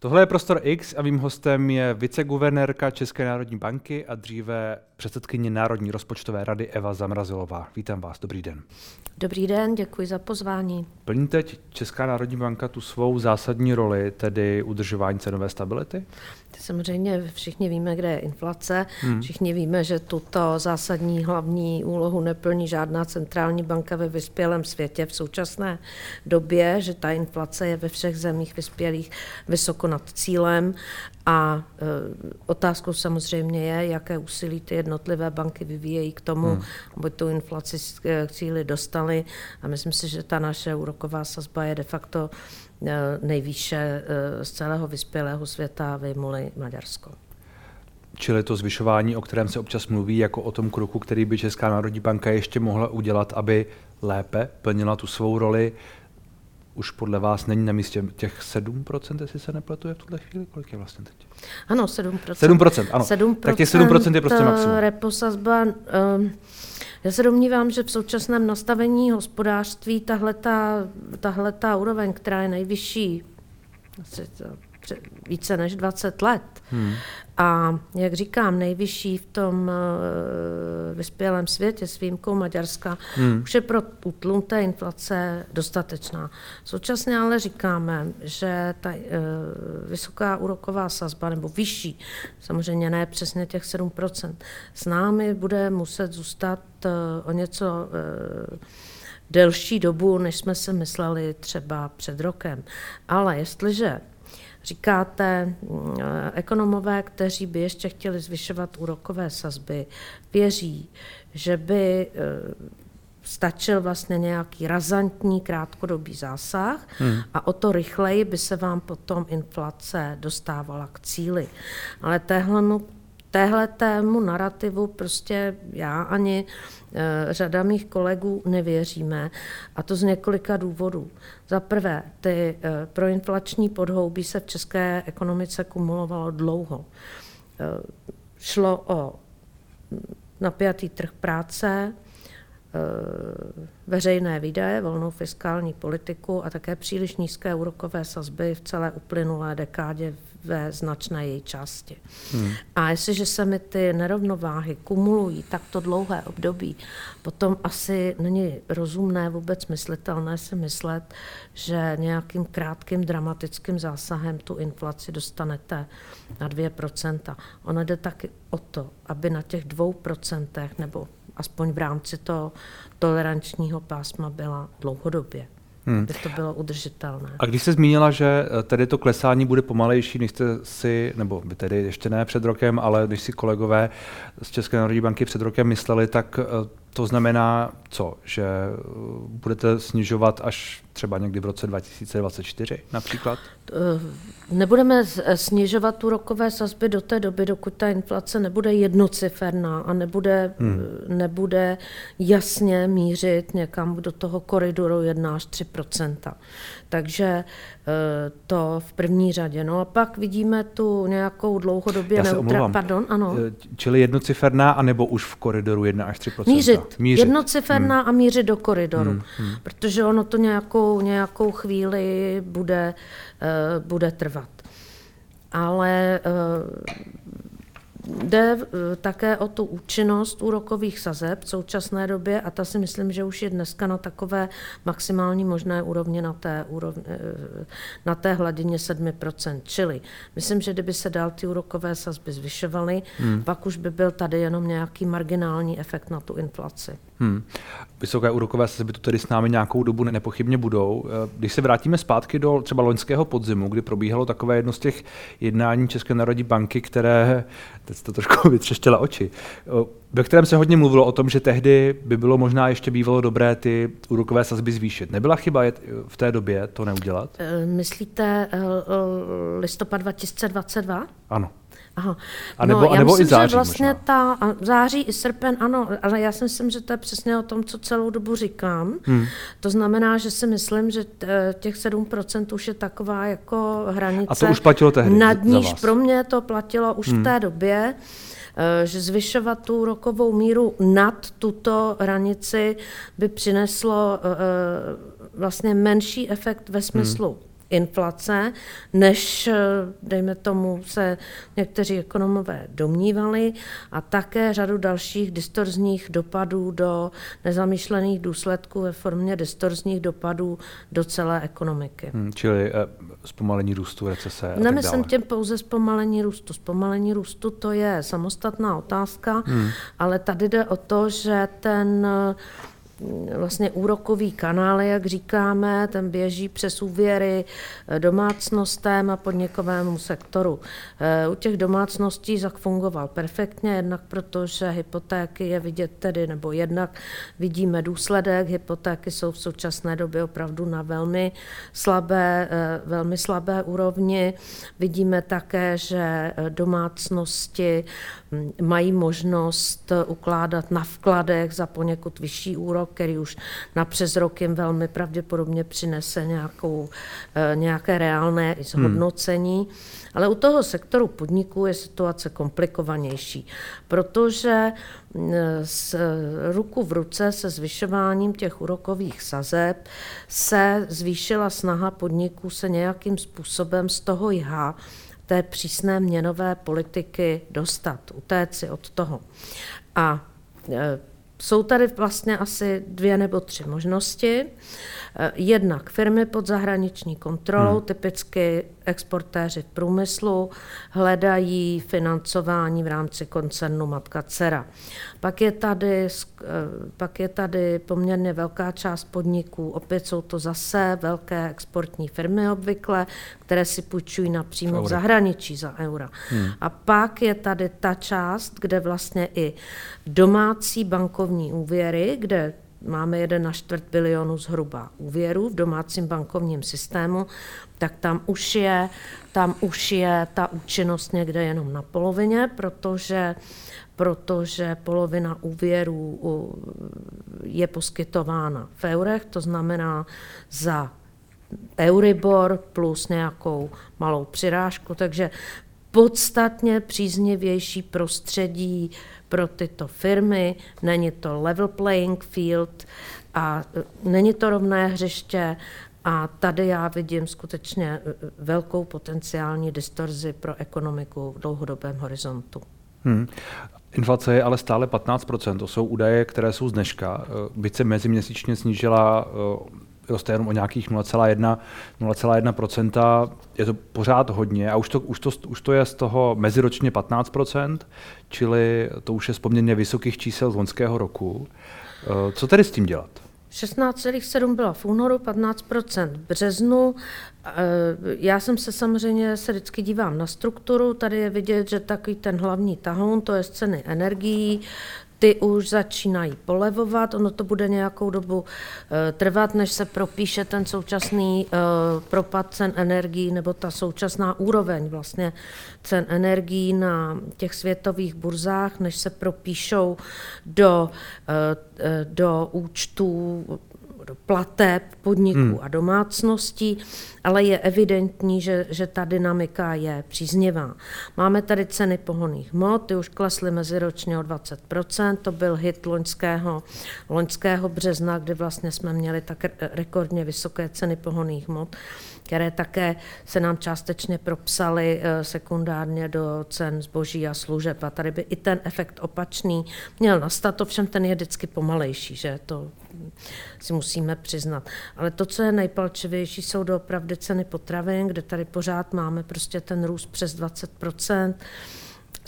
Tohle je Prostor X a mým hostem je viceguvernérka České národní banky a dříve předsedkyně Národní rozpočtové rady Eva Zamrazilová. Vítám vás, dobrý den. Dobrý den, děkuji za pozvání. Plní teď Česká národní banka tu svou zásadní roli, tedy udržování cenové stability? Samozřejmě všichni víme, kde je inflace, hmm. všichni víme, že tuto zásadní hlavní úlohu neplní žádná centrální banka ve vyspělém světě v současné době, že ta inflace je ve všech zemích vyspělých vysoko nad cílem a e, otázkou samozřejmě je, jaké úsilí ty jednotlivé banky vyvíjejí k tomu, hmm. aby tu inflaci k cíli dostali a myslím si, že ta naše úroková sazba je de facto e, nejvýše e, z celého vyspělého světa vyjmuli Maďarsko. Čili to zvyšování, o kterém se občas mluví, jako o tom kroku, který by Česká národní banka ještě mohla udělat, aby lépe plnila tu svou roli, už podle vás není na místě těch 7%, jestli se nepletuje v tuhle chvíli? Kolik je vlastně teď? Ano, 7%. 7%, ano. 7% tak těch 7% je prostě maximum. Reposazba, um, já se domnívám, že v současném nastavení hospodářství tahle ta úroveň, která je nejvyšší, více než 20 let, hmm. A jak říkám, nejvyšší v tom uh, vyspělém světě s výjimkou Maďarska hmm. už je pro útlum té inflace dostatečná. Současně ale říkáme, že ta uh, vysoká úroková sazba, nebo vyšší, samozřejmě ne přesně těch 7%, s námi bude muset zůstat uh, o něco delší dobu, než jsme si mysleli třeba před rokem. Ale jestliže Říkáte, mm, ekonomové, kteří by ještě chtěli zvyšovat úrokové sazby, věří, že by e, stačil vlastně nějaký razantní krátkodobý zásah hmm. a o to rychleji by se vám potom inflace dostávala k cíli. Ale téhle, téhle tému narrativu prostě já ani e, řada mých kolegů nevěříme a to z několika důvodů. Za prvé, ty e, proinflační podhoubí se v české ekonomice kumulovalo dlouho. E, šlo o napjatý trh práce, veřejné výdaje, volnou fiskální politiku a také příliš nízké úrokové sazby v celé uplynulé dekádě ve značné její části. Hmm. A jestliže se mi ty nerovnováhy kumulují takto dlouhé období, potom asi není rozumné vůbec myslitelné si myslet, že nějakým krátkým dramatickým zásahem tu inflaci dostanete na 2%. Ono jde taky o to, aby na těch 2% nebo aspoň v rámci toho tolerančního pásma byla dlouhodobě. Hmm. Aby to bylo udržitelné. A když jste zmínila, že eh, tedy to klesání bude pomalejší, než jste si, nebo by tedy ještě ne před rokem, ale když si kolegové z České národní banky před rokem mysleli, tak eh, to znamená co? Že eh, budete snižovat až třeba někdy v roce 2024 například? Nebudeme snižovat tu rokové sazby do té doby, dokud ta inflace nebude jednociferná a nebude, hmm. nebude jasně mířit někam do toho koridoru 1 až 3% Takže eh, to v první řadě. No a pak vidíme tu nějakou dlouhodobě neutrální. Pardon, ano. Eh, čili jednociferná, anebo už v koridoru 1 až 3 Mířit. mířit. Jednociferná hmm. a mířit do koridoru. Hmm. Hmm. Protože ono to nějakou, nějakou chvíli bude, uh, bude trvat. Ale Jde eh, také o tu účinnost úrokových sazeb v současné době a ta si myslím, že už je dneska na takové maximální možné úrovni na té, úrovni, eh, na té hladině 7%. Čili myslím, že kdyby se dál ty úrokové sazby zvyšovaly, hmm. pak už by byl tady jenom nějaký marginální efekt na tu inflaci. Hmm. Vysoké úrokové sazby tu tedy s námi nějakou dobu nepochybně budou. Eh, když se vrátíme zpátky do třeba loňského podzimu, kdy probíhalo takové jedno z těch jednání České národní banky, které, teď to trošku vytřeštěla oči, ve kterém se hodně mluvilo o tom, že tehdy by bylo možná ještě bývalo dobré ty úrokové sazby zvýšit. Nebyla chyba v té době to neudělat? Eh, myslíte listopad 2022? Ano. Aha. A nebo, no, a nebo myslím, i září že vlastně možná. ta a září i srpen, ano, ale já si myslím, že to je přesně o tom, co celou dobu říkám. Hmm. To znamená, že si myslím, že těch 7% už je taková jako hranice. A to už platilo tehdy Nad níž pro mě to platilo už hmm. v té době eh, že zvyšovat tu rokovou míru nad tuto hranici by přineslo eh, eh, vlastně menší efekt ve smyslu hmm inflace, než, dejme tomu, se někteří ekonomové domnívali a také řadu dalších distorzních dopadů do nezamýšlených důsledků ve formě distorzních dopadů do celé ekonomiky. Hmm, čili eh, zpomalení růstu, recese a Nemyslím tím pouze zpomalení růstu. Zpomalení růstu to je samostatná otázka, hmm. ale tady jde o to, že ten vlastně úrokový kanál, jak říkáme, ten běží přes úvěry domácnostem a podnikovému sektoru. U těch domácností zafungoval perfektně, jednak protože hypotéky je vidět tedy, nebo jednak vidíme důsledek, hypotéky jsou v současné době opravdu na velmi slabé, velmi slabé úrovni. Vidíme také, že domácnosti mají možnost ukládat na vkladech za poněkud vyšší úrok, který už na přes rok jim velmi pravděpodobně přinese nějakou, eh, nějaké reálné zhodnocení. Hmm. Ale u toho sektoru podniků je situace komplikovanější, protože s ruku v ruce se zvyšováním těch úrokových sazeb se zvýšila snaha podniků se nějakým způsobem z toho jha té přísné měnové politiky dostat, utéct si od toho. A e, jsou tady vlastně asi dvě nebo tři možnosti. Eh, jednak firmy pod zahraniční kontrolou, hmm. typicky exportéři v průmyslu, hledají financování v rámci koncernu Matka Dcera. Pak je, tady, eh, pak je tady poměrně velká část podniků, opět jsou to zase velké exportní firmy obvykle, které si půjčují napřímo v zahraničí za eura. Hmm. A pak je tady ta část, kde vlastně i domácí bankovní úvěry, kde máme jeden na čtvrt bilionu zhruba úvěrů v domácím bankovním systému, tak tam už je, tam už je ta účinnost někde jenom na polovině, protože protože polovina úvěrů je poskytována v eurech, to znamená za Euribor plus nějakou malou přirážku, takže podstatně příznivější prostředí pro tyto firmy, není to level playing field a e, není to rovné hřiště a tady já vidím skutečně e, velkou potenciální distorzi pro ekonomiku v dlouhodobém horizontu. Hmm. Inflace je ale stále 15%, to jsou údaje, které jsou z dneška. E, byť se meziměsíčně snížila roste jenom o nějakých 0,1, 0,1%, je to pořád hodně a už to, už, to, už to je z toho meziročně 15%, čili to už je z poměrně vysokých čísel z loňského roku. Eh, co tedy s tím dělat? 16,7 byla v únoru, 15 v březnu. Eh, já jsem se samozřejmě se vždycky dívám na strukturu. Tady je vidět, že takový ten hlavní tahoun, to je ceny energií, ty už začínají polevovat, ono to bude nějakou dobu eh, trvat, než se propíše ten současný eh, propad cen energií nebo ta současná úroveň vlastně cen energií na těch světových burzách, než se propíšou do, eh, do účtů do plateb podniků hmm. a domácností, ale je evidentní, že, že ta dynamika je příznivá. Máme tady ceny pohoných hmot, ty už klesly meziročně o 20%, to byl hit loňského, loňského března, kdy vlastně jsme měli tak rekordně vysoké ceny pohoných hmot které také se nám částečně propsaly eh, sekundárně do cen zboží a služeb. A tady by i ten efekt opačný měl nastat, ovšem ten je vždycky pomalejší, že to si musíme přiznat. Ale to, co je nejpalčivější, jsou doopravdy ceny potravin, kde tady pořád máme prostě ten růst přes 20%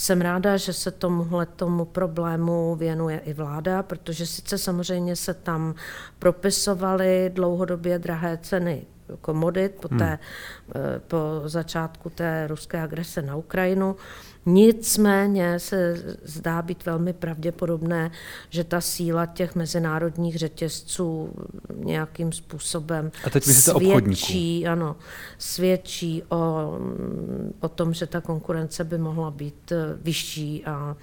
jsem ráda, že se tomuhle tomu problému věnuje i vláda, protože sice samozřejmě se tam propisovaly dlouhodobě drahé ceny komodit po, té, hmm. po začátku té ruské agrese na Ukrajinu. Nicméně se zdá být velmi pravděpodobné, že ta síla těch mezinárodních řetězců nějakým způsobem A teď svědčí, ano, svědčí o, o tom, že ta konkurence by mohla být vyšší a,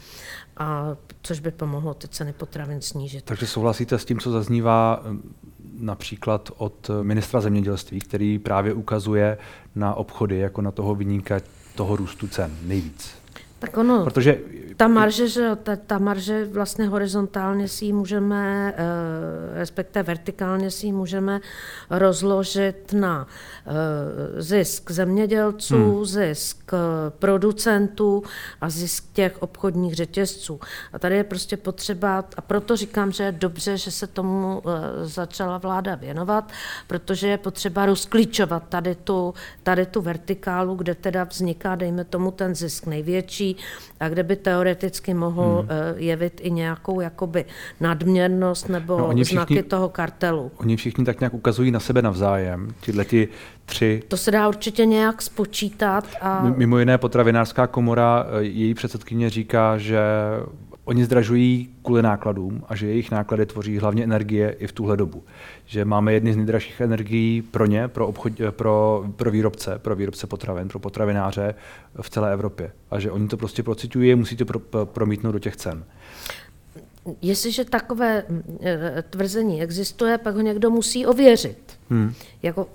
a což by pomohlo ty ceny potravin snížit. Takže souhlasíte s tím, co zaznívá například od ministra zemědělství, který právě ukazuje na obchody jako na toho vyníka toho růstu cen nejvíc. Tak ono. Protože ta marže, že ta, ta marže vlastně horizontálně si ji můžeme, eh, respektive vertikálně si ji můžeme rozložit na eh, zisk zemědělců, hmm. zisk producentů a zisk těch obchodních řetězců. A tady je prostě potřeba, a proto říkám, že je dobře, že se tomu začala vláda věnovat, protože je potřeba rozklíčovat tady tu, tady tu vertikálu, kde teda vzniká, dejme tomu, ten zisk největší a kde by teoreticky mohl hmm. Eh, jevit i nějakou jakoby nadměrnost nebo no, všichni, znaky toho kartelu. Oni všichni tak nějak ukazují na sebe navzájem, tyhle ti tři. To se dá určitě nějak spočítat. A... Mimo jiné potravinářská komora, eh, její předsedkyně říká, že Oni zdražují kvůli nákladům a že jejich náklady tvoří hlavně energie i v tuhle dobu. Že máme jedny z nejdražších energií pro ně, pro, obchod, pro, pro výrobce, pro výrobce potravin, pro potravináře v celé Evropě. A že oni to prostě procitují, musí to pro, promítnout do těch cen. Jestliže takové e, tvrzení existuje, pak ho někdo musí ověřit. Hmm. Jako,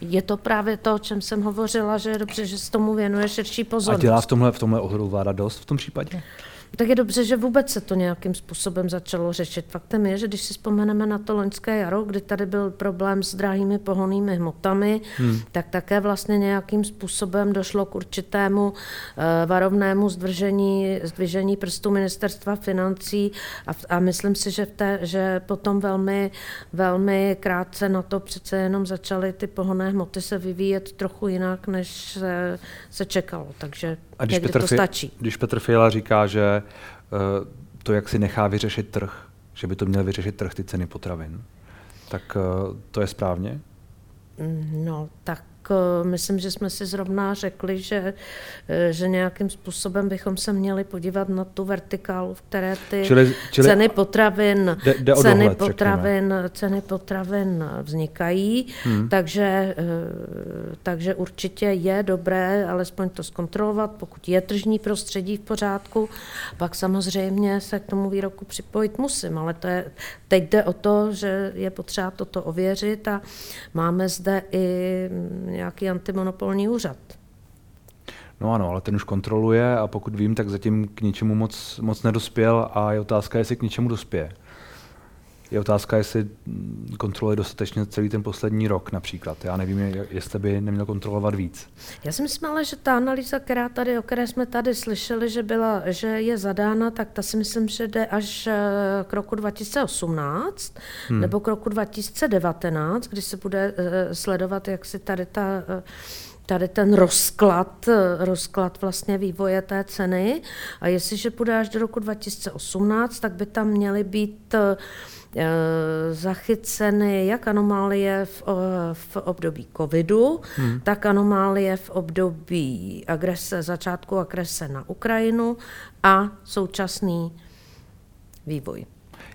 je to právě to, o čem jsem hovořila, že je dobře, že se tomu věnuje širší pozornost. A dělá v tomhle, v tomhle ohledu vláda dost v tom případě? Tak je dobře, že vůbec se to nějakým způsobem začalo řešit. Faktem je, že když si vzpomeneme na to loňské jaro, kdy tady byl problém s drahými pohonými hmotami, hmm. tak také vlastně nějakým způsobem došlo k určitému uh, varovnému zdvržení, zdvižení prstu ministerstva financí a, a myslím si, že, v té, že potom velmi, velmi krátce na to přece jenom začaly ty pohonné hmoty se vyvíjet trochu jinak, než se, se čekalo. Takže a když Petr, to stačí. Když Petr Fiala říká, že to, jak si nechá vyřešit trh, že by to měl vyřešit trh ty ceny potravin, tak uh, to je správně? No, tak Eh, myslím, že jsme si zrovna řekli, že, eh, že nějakým způsobem bychom se měli podívat na tu vertikálu, v které ty čili, čili ceny potravin, jde, jde ceny, dohled, potravin ceny potravin vznikají, hmm. takže, eh, takže určitě je dobré alespoň to zkontrolovat, pokud je tržní prostředí v pořádku, pak samozřejmě se k tomu výroku připojit musím, ale to je, teď jde o to, že je potřeba toto ověřit a máme zde i nějaký antimonopolní úřad. No ano, ale ten už kontroluje a pokud vím, tak zatím k ničemu moc, moc nedospěl a je otázka, jestli k něčemu dospěje. Je otázka, jestli kontroluje dostatečně celý ten poslední rok například. Já nevím, jestli by neměl kontrolovat víc. Já si myslím ale, že ta analýza, která tady, o které jsme tady slyšeli, že, byla, že je zadána, tak ta si myslím, že jde až eh, k roku 2018 hmm. nebo k roku 2019, kdy se bude eh, sledovat, jak si tady ta eh, tady ten rozklad, rozklad vlastně vývoje té ceny. A jestliže půjde až do roku 2018, tak by tam měly být zachyceny jak anomálie v, v období covidu, hmm. tak anomálie v období agrese, začátku agrese na Ukrajinu a současný vývoj.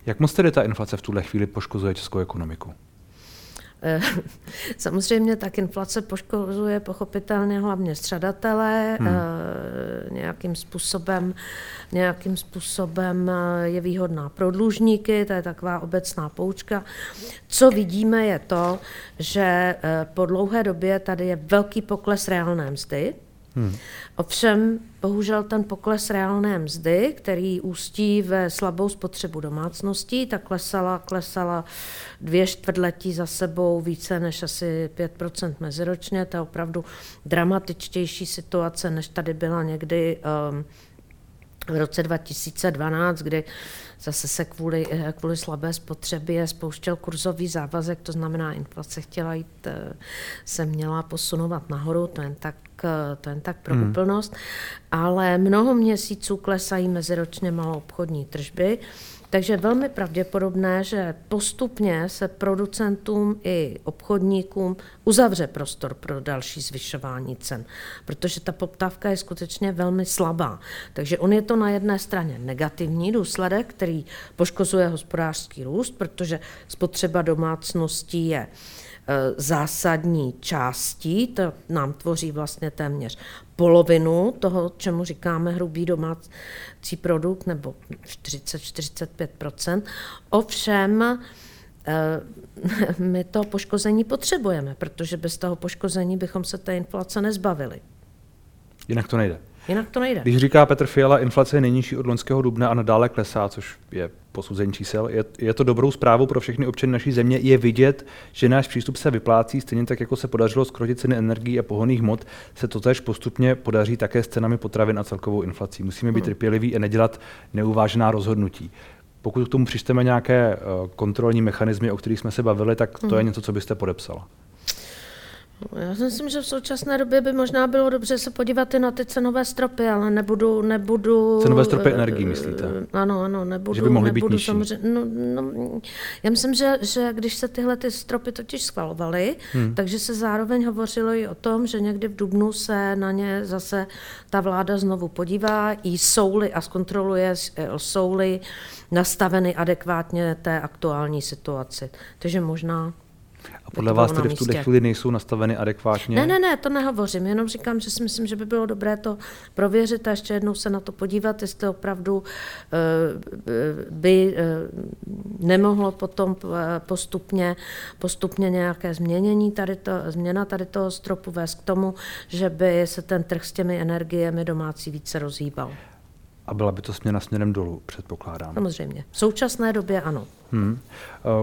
Jak moc tedy ta inflace v tuhle chvíli poškozuje českou ekonomiku? Eh, samozřejmě tak inflace poškozuje pochopitelně hlavně střadatele, hmm. Eh, nějakým způsobem, nějakým způsobem eh, je výhodná pro dlužníky, to je taková obecná poučka. Co vidíme je to, že po dlouhé době tady je velký pokles reálné mzdy, Hmm. Ovšem, bohužel ten pokles reálné mzdy, který ústí ve slabou spotřebu domácností, tak klesala, klesala dvě čtvrtletí za sebou více než asi 5% meziročně. To je opravdu dramatičtější situace, než tady byla někdy um, v roce 2012, kdy zase se kvůli, eh, kvůli slabé spotřebě spouštěl kurzový závazek, to znamená, inflace chtěla jít, eh, se měla posunovat nahoru, to jen tak, eh, to jen tak pro hmm. úplnost, ale mnoho měsíců klesají meziročně malou obchodní tržby, takže velmi pravděpodobné, že postupně se producentům i obchodníkům uzavře prostor pro další zvyšování cen, protože ta poptávka je skutečně velmi slabá. Takže on je to na jedné straně negativní důsledek, který poškozuje hospodářský růst, protože spotřeba domácností je Eh, zásadní částí, to nám tvoří vlastně téměř polovinu toho, čemu říkáme hrubý domácí produkt, nebo 40-45% Ovšem, eh, my to poškození potřebujeme, protože bez toho poškození bychom se té inflace nezbavili. Jinak to nejde. Jinak to nejde. Když říká Petr Fiala, inflace je nejnižší od loňského dubna a nadále klesá, což je posouzení čísel, je, je to dobrou zprávou pro všechny občany naší země. Je vidět, že náš přístup se vyplácí, stejně tak, jako se podařilo skrotit ceny energií a pohonných hmot, se to tež postupně podaří také s cenami potravin a celkovou inflací. Musíme být hmm. trpěliví a nedělat neuvážená rozhodnutí. Pokud k tomu přišteme nějaké eh, kontrolní mechanismy, o kterých jsme se bavili, tak to hmm. je něco, co byste podepsala. Já si myslím, že v současné době by možná bylo dobře se podívat i na ty cenové stropy, ale nebudu... nebudu cenové stropy energií, myslíte? Ano, ano, nebudu... Že by mohly nebudu, být nižší? Samozřejmě, no, no, já myslím, že, že když se tyhle ty stropy totiž schvalovaly, hmm. takže se zároveň hovořilo i o tom, že někdy v Dubnu se na ně zase ta vláda znovu podívá, i souly a zkontroluje, souly nastaveny adekvátně té aktuální situaci. Takže možná a podle vás tedy v tuhle chvíli nejsou nastaveny adekvátně? Ne, ne, ne, to nehovořím, jenom říkám, že si myslím, že by bylo dobré to prověřit a ještě jednou se na to podívat, jestli opravdu uh, by uh, nemohlo potom postupně, postupně nějaké změnění tady to, změna tady toho stropu vést k tomu, že by se ten trh s těmi energiemi domácí více rozhýbal. A byla by to směna směrem dolů, předpokládám. Samozřejmě. V současné době ano. Hmm.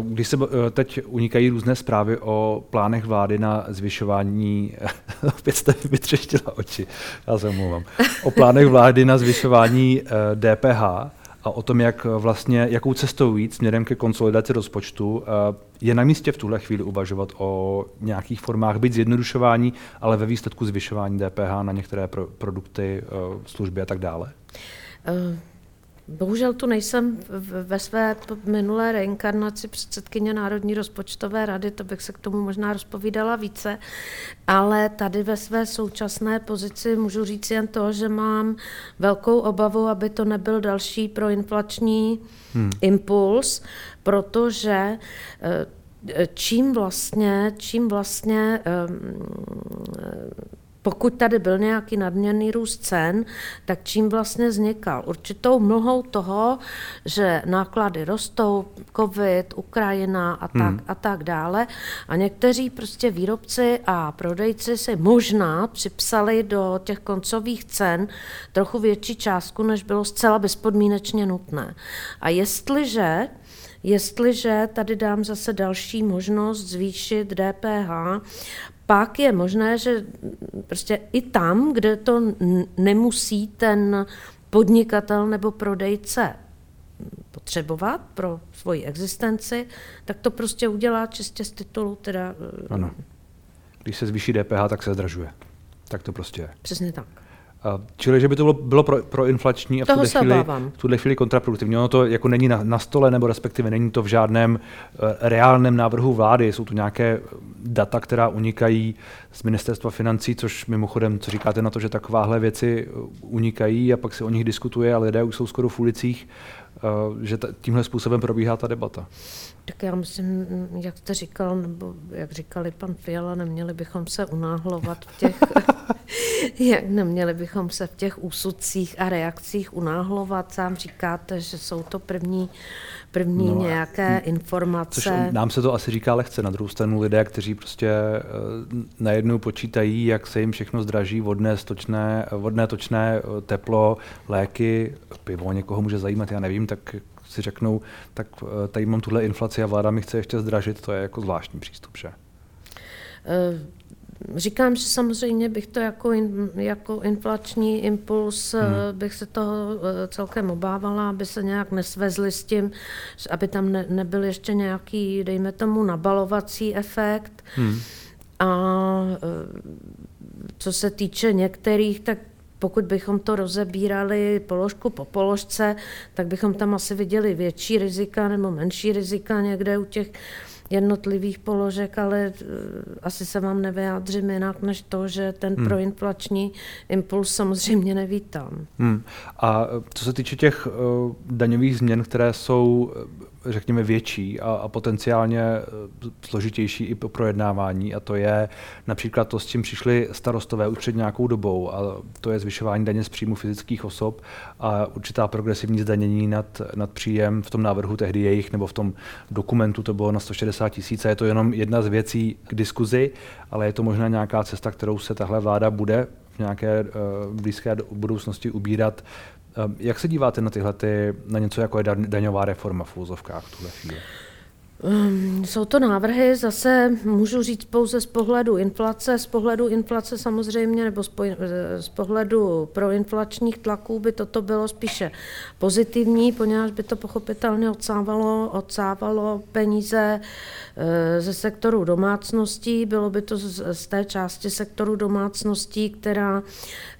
Když se eh, teď unikají různé zprávy o plánech vlády na zvyšování, opět jste vytřeštila oči, já se omlouvám, o plánech vlády na zvyšování DPH eh, a o tom, jak vlastně, jakou cestou jít směrem ke konsolidaci rozpočtu, eh, je na místě v tuhle chvíli uvažovat o nějakých formách, být zjednodušování, ale ve výsledku zvyšování DPH na některé pro, produkty, služby a tak dále? Uh Bohužel tu nejsem ve své minulé reinkarnaci předsedkyně Národní rozpočtové rady, to bych se k tomu možná rozpovídala více, ale tady ve své současné pozici můžu říct jen to, že mám velkou obavu, aby to nebyl další proinflační hmm. impuls, protože eh, čím vlastně, čím vlastně pokud tady byl nějaký nadměrný růst cen, tak čím vlastně vznikal? Určitou mlhou toho, že náklady rostou, covid, Ukrajina a tak, hmm. a tak dále. A někteří prostě výrobci a prodejci si možná připsali do těch koncových cen trochu větší částku, než bylo zcela bezpodmínečně nutné. A jestliže Jestliže tady dám zase další možnost zvýšit DPH, pak je možné, že prostě i tam, kde to nemusí ten podnikatel nebo prodejce potřebovat pro svoji existenci, tak to prostě udělá čistě z titulu teda... Eh, ano. Když se zvýší DPH, tak se zdražuje. Tak to prostě je. Přesně tak. Čili, že by to bylo, bylo pro, proinflační a v tuhle, chvíli, v tuhle chvíli kontraproduktivní. Ono to jako není na, na stole, nebo respektive není to v žádném uh, reálném návrhu vlády. Jsou tu nějaké data, která unikají z ministerstva financí, což mimochodem, co říkáte na to, že takováhle věci eh, unikají a pak se o nich diskutuje a lidé už jsou skoro v ulicích, uh, že t- tímhle způsobem probíhá ta debata. Tak já myslím, jak jste říkal, nebo jak říkali pan Fiala, neměli bychom se unáhlovat v těch, jak neměli bychom se v těch úsudcích a reakcích unáhlovat. Sám říkáte, že jsou to první, první no, nějaké informace. Což nám se to asi říká lehce, na druhou stranu lidé, kteří prostě eh, najednou počítají, jak se jim všechno zdraží, vodné, stočné, vodné, točné, eh, teplo, léky, pivo někoho může zajímat, já nevím, tak si řeknou, tak eh, tady mám tuhle inflaci a vláda mi chce ještě zdražit, to je jako zvláštní přístup, že? Eh, říkám, že samozřejmě bych to jako, in, jako inflační impuls, eh, hmm. bych se toho celkem obávala, aby se nějak nesvezli s tím, aby tam ne, nebyl ještě nějaký, dejme tomu, nabalovací efekt. Hmm. A co se týče některých, tak pokud bychom to rozebírali položku po položce, tak bychom tam asi viděli větší rizika nebo menší rizika někde u těch jednotlivých položek, ale eh, asi se vám nevyjádřím jinak, než to, že ten hmm. proinflační impuls samozřejmě nevítám. Hmm. A co se týče těch uh, daňových změn, které jsou řekněme, větší a, a potenciálně e, složitější i po projednávání a to je například to, s čím přišli starostové už před nějakou dobou a to je zvyšování daně z příjmu fyzických osob a určitá progresivní zdanění nad, nad příjem v tom návrhu tehdy jejich nebo v tom dokumentu to bylo na 160 tisíc a je to jenom jedna z věcí k diskuzi, ale je to možná nějaká cesta, kterou se tahle vláda bude v nějaké blízké budoucnosti ubírat. Jak se díváte na tyhle, ty, na něco jako je daňová reforma v úzovkách v tuhle chvíli? Ehm, jsou to návrhy, zase můžu říct pouze z pohledu inflace. Z pohledu inflace samozřejmě, nebo z pohledu proinflačních tlaků by toto bylo spíše pozitivní, poněvadž by to pochopitelně odsávalo, odsávalo peníze eh, ze sektoru domácností, bylo by to z té části sektoru domácností, která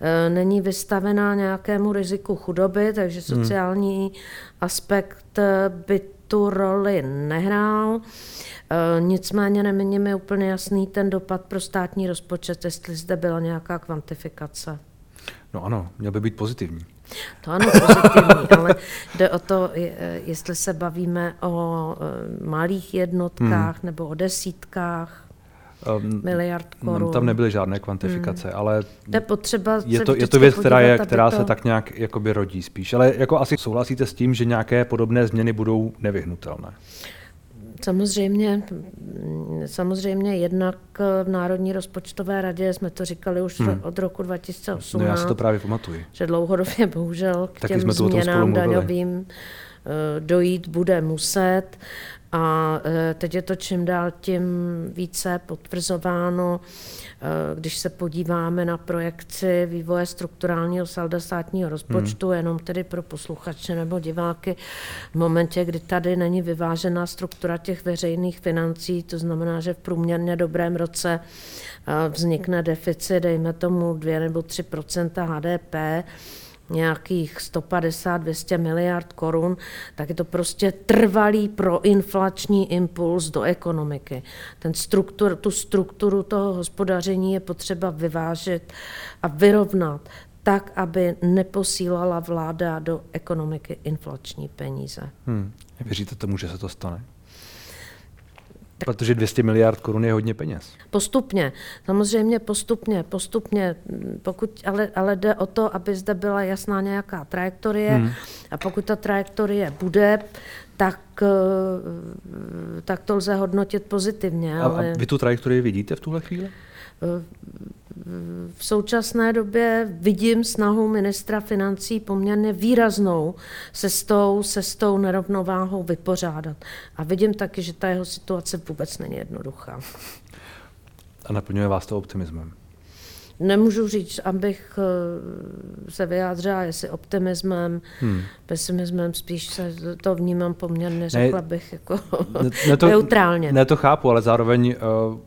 eh, není vystavená nějakému riziku chudoby, takže hmm. sociální hmm. aspekt by tu roli nehrál. E, nicméně není mi úplně jasný ten dopad pro státní rozpočet, jestli zde byla nějaká kvantifikace. No ano, měl by být pozitivní. To ano, pozitivní, ale jde o to, jestli se bavíme o e, malých jednotkách hmm. nebo o desítkách um, miliard korun. Tam nebyly žádné kvantifikace, hmm. ale je, potřeba je, to, je to věc, která, je, která to... se tak nějak jakoby rodí spíš. Ale jako asi souhlasíte s tím, že nějaké podobné změny budou nevyhnutelné? Samozřejmě, samozřejmě jednak v Národní rozpočtové radě jsme to říkali už hmm. od roku 2018. No já si to právě pamatuju. Že dlouhodobě bohužel k Taky těm změnám daňovým eh, dojít bude muset. A e, teď je to čím dál tím více potvrzováno, e, když se podíváme na projekci vývoje strukturálního salda státního rozpočtu, hmm. jenom tedy pro posluchače nebo diváky, v momentě, kdy tady není vyvážená struktura těch veřejných financí, to znamená, že v průměrně dobrém roce e, vznikne deficit, dejme tomu 2 nebo 3 HDP, nějakých 150-200 miliard korun, tak je to prostě trvalý proinflační impuls do ekonomiky. Ten struktur, tu strukturu toho hospodaření je potřeba vyvážit a vyrovnat tak, aby neposílala vláda do ekonomiky inflační peníze. Hmm. Věříte tomu, že se to stane? Protože 200 miliard korun je hodně peněz. Postupně, samozřejmě postupně, postupně, pokud, ale, ale jde o to, aby zde byla jasná nějaká trajektorie hmm. a pokud ta trajektorie bude, tak, eh, tak to lze hodnotit pozitivně. A, ale... a vy tu trajektorii vidíte v tuhle chvíli? V současné době vidím snahu ministra financí poměrně výraznou se s tou, se s tou nerovnováhou vypořádat. A vidím taky, že ta jeho situace vůbec není jednoduchá. A naplňuje vás to optimismem? Nemůžu říct, abych eh, se vyjádřila, jestli optimismem, hmm. pesimismem, spíš se to vnímám poměrně, řekla ne, bych, jako ne, ne to, neutrálně. Ne, to chápu, ale zároveň uh,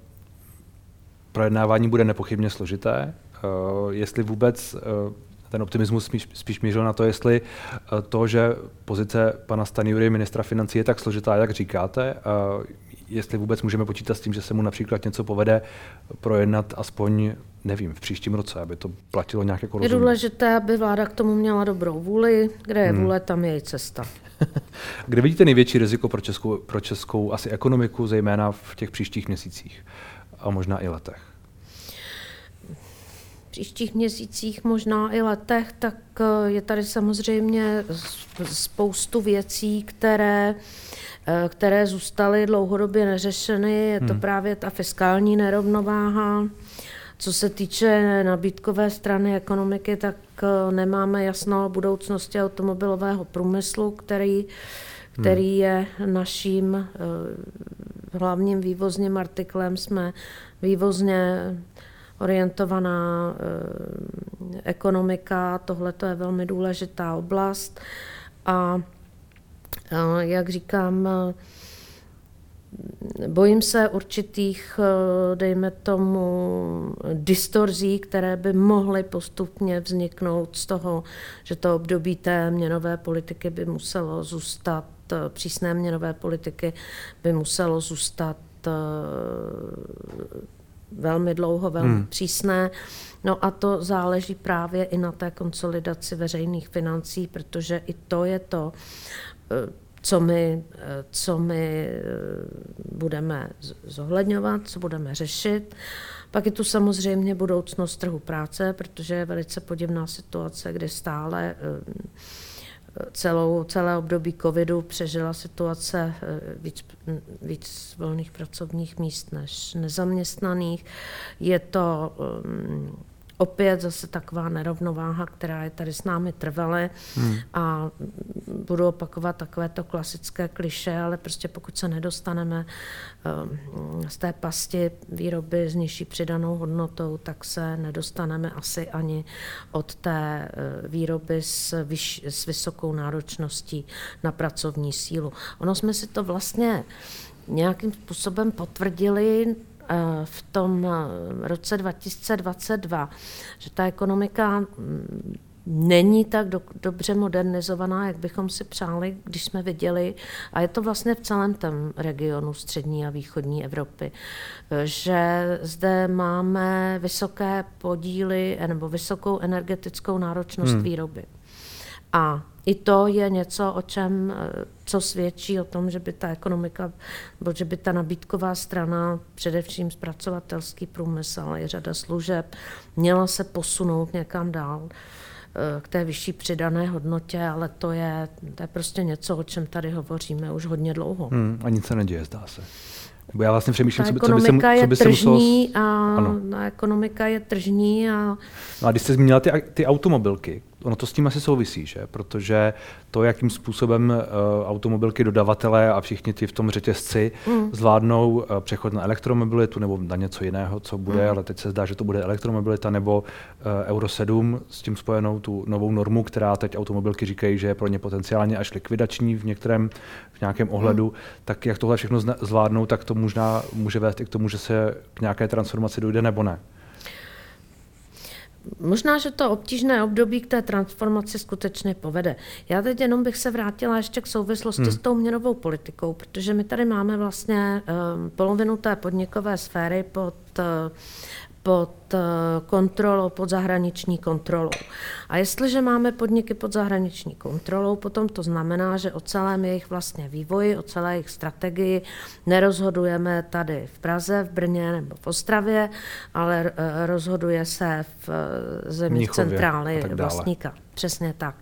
projednávání bude nepochybně složité. Eh, jestli vůbec eh, ten optimismus spíš, spíš mířil na to, jestli eh, to, že pozice pana Stanjury, ministra financí, je tak složitá, jak říkáte, jestli vůbec můžeme počítat s tím, že se mu například něco povede projednat aspoň, nevím, v příštím roce, aby to platilo nějak jako Je důležité, aby vláda k tomu měla dobrou vůli. Kde je hmm. vůle, tam je i cesta. Kde vidíte největší riziko pro českou, pro českou asi ekonomiku, zejména v těch příštích měsících a možná i letech? příštích měsících, možná i letech, tak eh, je tady samozřejmě spoustu věcí, které, eh, které zůstaly dlouhodobě neřešeny. Je to hmm. právě ta fiskální nerovnováha. Co se týče nabídkové strany ekonomiky, tak eh, nemáme jasno o budoucnosti automobilového průmyslu, který, který hmm. je naším hlavním vývozním artiklem. Jsme vývozně orientovaná eh, ekonomika, tohle je velmi důležitá oblast. A jak říkám, eh, bojím se určitých, eh, dejme tomu, distorzí, které by mohly postupně vzniknout z toho, že to období té měnové politiky by muselo zůstat, přísné měnové politiky by muselo zůstat velmi dlouho, velmi hmm. přísné. No a to záleží právě i na té konsolidaci veřejných financí, protože i to je to, eh, co my, eh, co my eh, budeme zohledňovat, co budeme řešit. Pak je tu samozřejmě budoucnost trhu práce, protože je velice podivná situace, kdy stále celou, celé období covidu přežila situace eh, víc, víc volných pracovních míst než nezaměstnaných. Je to um, opět zase taková nerovnováha, která je tady s námi trvalé hmm. a budu opakovat takovéto klasické kliše, ale prostě pokud se nedostaneme z té pasti výroby s nižší přidanou hodnotou, tak se nedostaneme asi ani od té výroby s, vyš, s vysokou náročností na pracovní sílu. Ono jsme si to vlastně nějakým způsobem potvrdili v tom eh, roce 2022, že ta ekonomika mm, není tak do, dobře modernizovaná, jak bychom si přáli, když jsme viděli, a je to vlastně v celém tom regionu střední a východní Evropy, eh, že zde máme vysoké podíly nebo vysokou energetickou náročnost hmm. výroby. A i to je něco, o čem, eh, co svědčí o tom, že by ta ekonomika, nebo že by ta nabídková strana, především zpracovatelský průmysl, ale i řada služeb, měla se posunout někam dál eh, k té vyšší přidané hodnotě, ale to je, to je prostě něco, o čem tady hovoříme už hodně dlouho. Hmm, a nic se neděje, zdá se. Bo já vlastně přemýšlím, ta co by, co by se, co by se tržní muselo... a ano. ekonomika je tržní a... No a když jste zmínila ty, ty automobilky, ono to s tím asi souvisí, že? protože to, jakým způsobem uh, automobilky, dodavatelé a všichni ty v tom řetězci mm. zvládnou uh, přechod na elektromobilitu nebo na něco jiného, co bude, mm. ale teď se zdá, že to bude elektromobilita nebo uh, Euro 7 s tím spojenou tu novou normu, která teď automobilky říkají, že je pro ně potenciálně až likvidační v některém, v nějakém ohledu, mm. tak jak tohle všechno zvládnou, tak to možná může vést i k tomu, že se k nějaké transformaci dojde nebo ne. Možná, že to obtížné období k té transformaci skutečně povede. Já teď jenom bych se vrátila ještě k souvislosti hmm. s tou měnovou politikou, protože my tady máme vlastně um, polovinu té podnikové sféry pod uh, pod eh, kontrolou, pod zahraniční kontrolou. A jestliže máme podniky pod zahraniční kontrolou, potom to znamená, že o celém jejich vlastně vývoji, o celé jejich strategii nerozhodujeme tady v Praze, v Brně nebo v Ostravě, ale eh, rozhoduje se v eh, zemích centrály vlastníka. Přesně tak.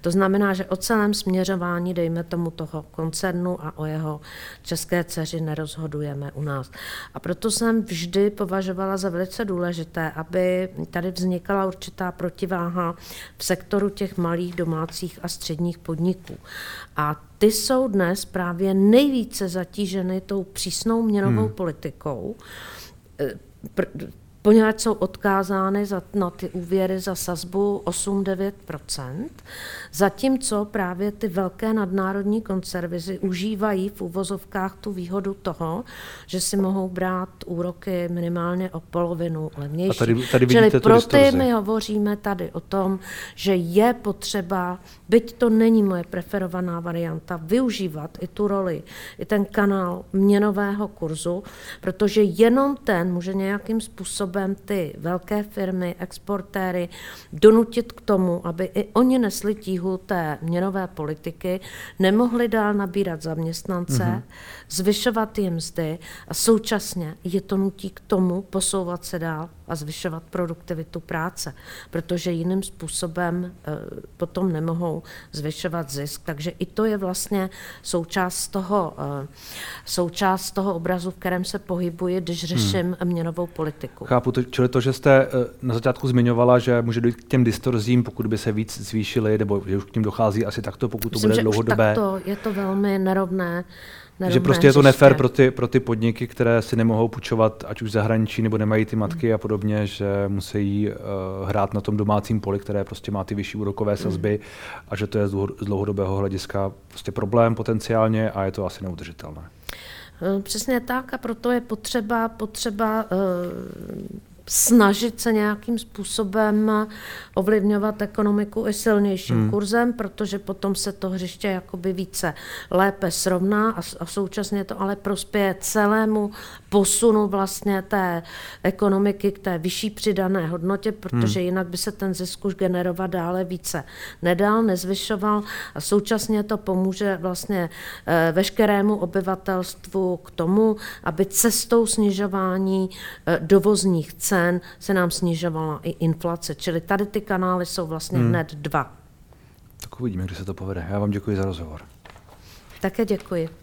To znamená, že o celém směřování, dejme tomu toho koncernu a o jeho české dceři nerozhodujeme u nás. A proto jsem vždy považovala za velice důležité, aby tady vznikala určitá protiváha v sektoru těch malých domácích a středních podniků. A ty jsou dnes právě nejvíce zatíženy tou přísnou měnovou hmm. politikou poněvadž jsou odkázány za, na ty úvěry za sazbu 8-9%, zatímco právě ty velké nadnárodní koncervizy užívají v uvozovkách tu výhodu toho, že si mohou brát úroky minimálně o polovinu levnější. A tady, tady Čili pro ty my hovoříme tady o tom, že je potřeba, byť to není moje preferovaná varianta, využívat i tu roli, i ten kanál měnového kurzu, protože jenom ten může nějakým způsobem způsobem ty velké firmy, exportéry donutit k tomu, aby i oni nesli tíhu té měnové politiky, nemohli dál nabírat zaměstnance, mm-hmm. zvyšovat jim mzdy a současně je to nutí k tomu posouvat se dál a zvyšovat produktivitu práce, protože jiným způsobem eh, potom nemohou zvyšovat zisk. Takže i to je vlastně součást toho, eh, součást toho obrazu, v kterém se pohybuji, když hmm. řeším hmm. měnovou politiku. Chápu, to, čili to, že jste eh, na začátku zmiňovala, že může dojít k těm distorzím, pokud by se víc zvýšily, nebo že už k tím dochází asi takto, pokud Myslím, to bude dlouhodobé. Už je to velmi nerovné že prostě je to nefér pro ty, pro ty podniky, které si nemohou půjčovat, ať už zahraničí, nebo nemají ty matky mm. a podobně, že musí uh, hrát na tom domácím poli, které prostě má ty vyšší úrokové mm. sazby mm. a že to je z dlouhodobého hlediska prostě problém potenciálně a je to asi neudržitelné. Eh, přesně tak a proto je potřeba, potřeba uh, snažit se nějakým způsobem ovlivňovat ekonomiku i silnějším hmm. kurzem, protože potom se to hřiště jakoby více lépe srovná a, a současně to ale prospěje celému posunu vlastně té ekonomiky k té vyšší přidané hodnotě, protože hmm. jinak by se ten zisk už generovat dále více nedal, nezvyšoval a současně to pomůže vlastně eh, veškerému obyvatelstvu k tomu, aby cestou snižování eh, dovozních cen cen se nám snižovala i inflace. Čili tady ty kanály jsou vlastně hmm. hned dva. Tak uvidíme, kdy se to povede. Já vám děkuji za rozhovor. Také děkuji.